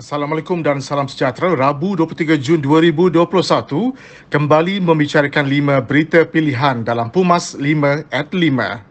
Assalamualaikum dan salam sejahtera. Rabu 23 Jun 2021 kembali membicarakan lima berita pilihan dalam Pumas 5 at 5.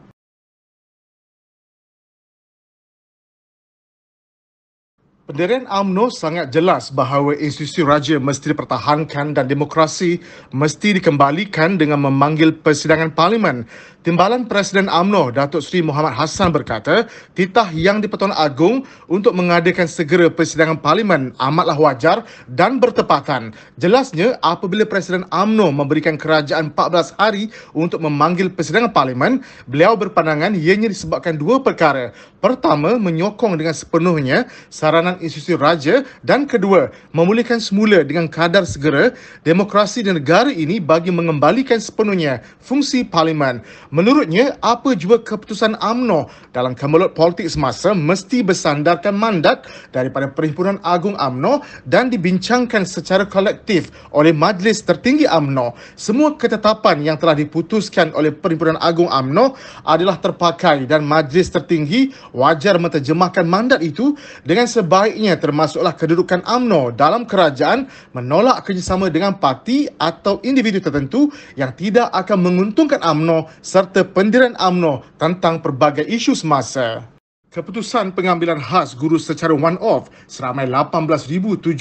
Pendirian UMNO sangat jelas bahawa institusi raja mesti dipertahankan dan demokrasi mesti dikembalikan dengan memanggil persidangan parlimen. Timbalan Presiden AMNO, Datuk Seri Muhammad Hassan berkata, titah yang di-Pertuan Agong untuk mengadakan segera persidangan parlimen amatlah wajar dan bertepatan. Jelasnya, apabila Presiden AMNO memberikan kerajaan 14 hari untuk memanggil persidangan parlimen, beliau berpandangan ianya disebabkan dua perkara. Pertama, menyokong dengan sepenuhnya saranan institusi raja dan kedua, memulihkan semula dengan kadar segera demokrasi di negara ini bagi mengembalikan sepenuhnya fungsi parlimen. Menurutnya, apa jua keputusan AMNO dalam kemelut politik semasa mesti bersandarkan mandat daripada Perhimpunan Agung AMNO dan dibincangkan secara kolektif oleh Majlis Tertinggi AMNO. Semua ketetapan yang telah diputuskan oleh Perhimpunan Agung AMNO adalah terpakai dan Majlis Tertinggi wajar menterjemahkan mandat itu dengan sebaiknya termasuklah kedudukan AMNO dalam kerajaan menolak kerjasama dengan parti atau individu tertentu yang tidak akan menguntungkan AMNO serta pendirian AMNO tentang pelbagai isu semasa. Keputusan pengambilan khas guru secara one-off seramai 18,702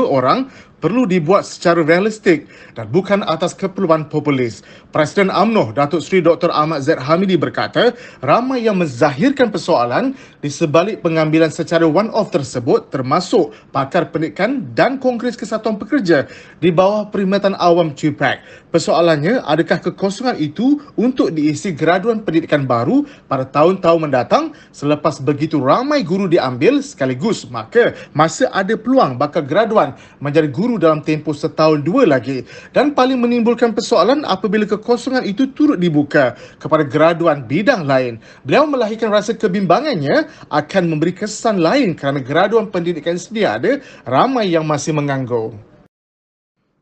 orang perlu dibuat secara realistik dan bukan atas keperluan populis. Presiden AMNO, Datuk Seri Dr. Ahmad Zaid Hamidi berkata, ramai yang menzahirkan persoalan di sebalik pengambilan secara one-off tersebut termasuk pakar pendidikan dan Kongres Kesatuan Pekerja di bawah Perkhidmatan Awam CUPAC. Persoalannya, adakah kekosongan itu untuk diisi graduan pendidikan baru pada tahun-tahun mendatang selepas begitu ramai guru diambil sekaligus maka masih ada peluang bakal graduan menjadi guru dalam tempoh setahun dua lagi dan paling menimbulkan persoalan apabila kekosongan itu turut dibuka kepada graduan bidang lain. Beliau melahirkan rasa kebimbangannya akan memberi kesan lain kerana graduan pendidikan sedia ada ramai yang masih menganggur.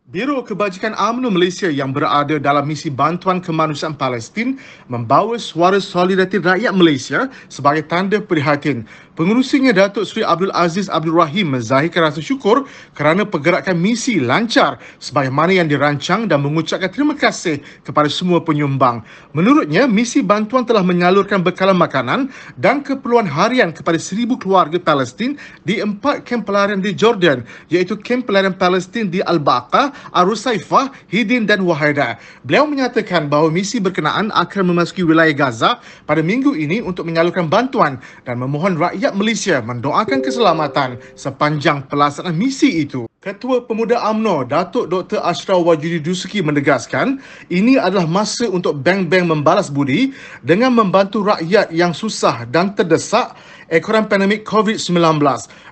Biro Kebajikan UMNO Malaysia yang berada dalam misi bantuan kemanusiaan Palestin membawa suara solidariti rakyat Malaysia sebagai tanda prihatin. Pengurusinya Datuk Seri Abdul Aziz Abdul Rahim menzahirkan rasa syukur kerana pergerakan misi lancar sebagaimana yang dirancang dan mengucapkan terima kasih kepada semua penyumbang. Menurutnya, misi bantuan telah menyalurkan bekalan makanan dan keperluan harian kepada seribu keluarga Palestin di empat kem pelarian di Jordan iaitu kem pelarian Palestin di Al-Baqah Arusaifah, Hidin dan Wahida. Beliau menyatakan bahawa misi berkenaan akan memasuki wilayah Gaza pada minggu ini untuk menyalurkan bantuan dan memohon rakyat Malaysia mendoakan keselamatan sepanjang pelaksanaan misi itu. Ketua Pemuda AMNO, Datuk Dr. Ashraf Wajudi Dusuki menegaskan ini adalah masa untuk bank-bank membalas budi dengan membantu rakyat yang susah dan terdesak ekoran pandemik COVID-19.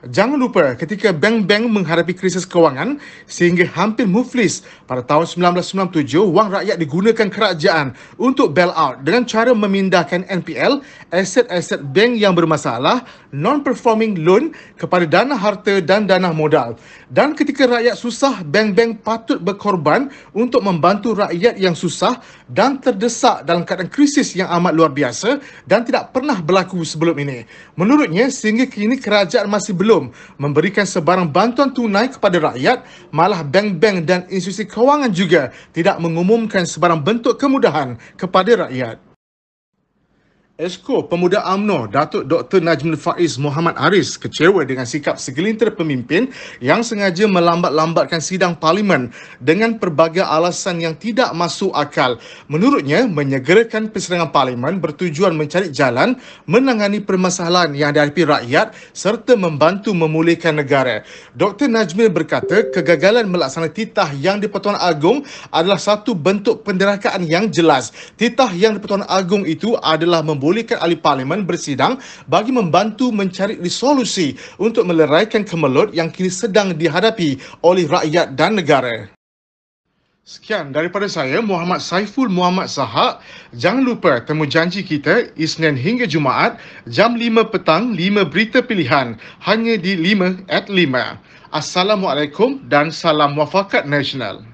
Jangan lupa ketika bank-bank menghadapi krisis kewangan sehingga hampir muflis pada tahun 1997, wang rakyat digunakan kerajaan untuk bailout dengan cara memindahkan NPL, aset-aset bank yang bermasalah, non-performing loan kepada dana harta dan dana modal. Dan ketika rakyat susah, bank-bank patut berkorban untuk membantu rakyat yang susah dan terdesak dalam keadaan krisis yang amat luar biasa dan tidak pernah berlaku sebelum ini. Menurutnya, sehingga kini kerajaan masih belum memberikan sebarang bantuan tunai kepada rakyat, malah bank-bank dan institusi kewangan juga tidak mengumumkan sebarang bentuk kemudahan kepada rakyat. Esko Pemuda AMNO Datuk Dr. Najmul Faiz Muhammad Aris kecewa dengan sikap segelintir pemimpin yang sengaja melambat-lambatkan sidang parlimen dengan pelbagai alasan yang tidak masuk akal. Menurutnya, menyegerakan persidangan parlimen bertujuan mencari jalan menangani permasalahan yang dihadapi rakyat serta membantu memulihkan negara. Dr. Najmul berkata, kegagalan melaksanakan titah yang di-Pertuan Agong adalah satu bentuk penderakaan yang jelas. Titah yang di-Pertuan Agong itu adalah membolehkan membolehkan ahli parlimen bersidang bagi membantu mencari resolusi untuk meleraikan kemelut yang kini sedang dihadapi oleh rakyat dan negara. Sekian daripada saya Muhammad Saiful Muhammad Sahak. Jangan lupa temu janji kita Isnin hingga Jumaat jam 5 petang 5 berita pilihan hanya di 5 at 5. Assalamualaikum dan salam wafakat nasional.